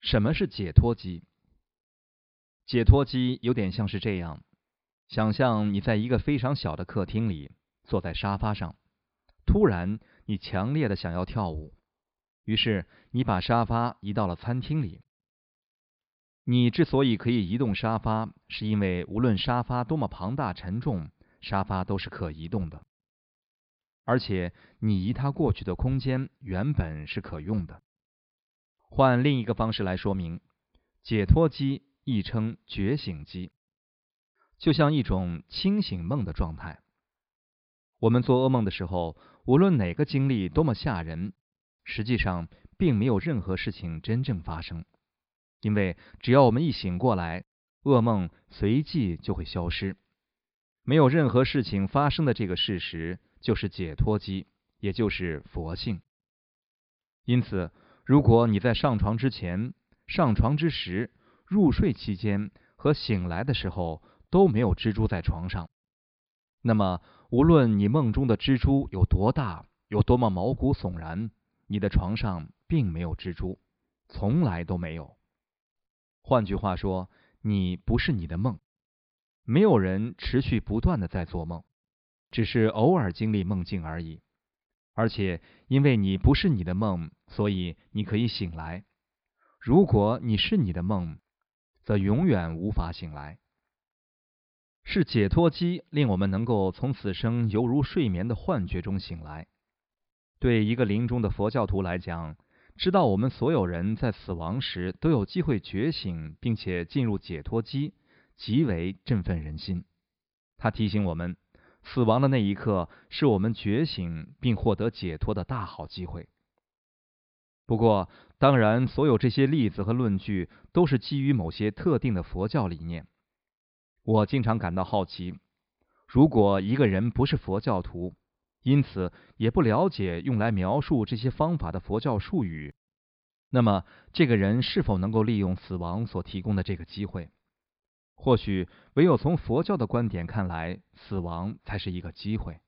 什么是解脱机？解脱机有点像是这样：想象你在一个非常小的客厅里，坐在沙发上，突然你强烈的想要跳舞，于是你把沙发移到了餐厅里。你之所以可以移动沙发，是因为无论沙发多么庞大沉重，沙发都是可移动的，而且你移它过去的空间原本是可用的。换另一个方式来说明，解脱机亦称觉醒机，就像一种清醒梦的状态。我们做噩梦的时候，无论哪个经历多么吓人，实际上并没有任何事情真正发生，因为只要我们一醒过来，噩梦随即就会消失。没有任何事情发生的这个事实，就是解脱机，也就是佛性。因此。如果你在上床之前、上床之时、入睡期间和醒来的时候都没有蜘蛛在床上，那么无论你梦中的蜘蛛有多大、有多么毛骨悚然，你的床上并没有蜘蛛，从来都没有。换句话说，你不是你的梦。没有人持续不断的在做梦，只是偶尔经历梦境而已。而且，因为你不是你的梦，所以你可以醒来。如果你是你的梦，则永远无法醒来。是解脱机令我们能够从此生犹如睡眠的幻觉中醒来。对一个临终的佛教徒来讲，知道我们所有人在死亡时都有机会觉醒，并且进入解脱机，极为振奋人心。他提醒我们。死亡的那一刻，是我们觉醒并获得解脱的大好机会。不过，当然，所有这些例子和论据都是基于某些特定的佛教理念。我经常感到好奇：如果一个人不是佛教徒，因此也不了解用来描述这些方法的佛教术语，那么这个人是否能够利用死亡所提供的这个机会？或许唯有从佛教的观点看来，死亡才是一个机会。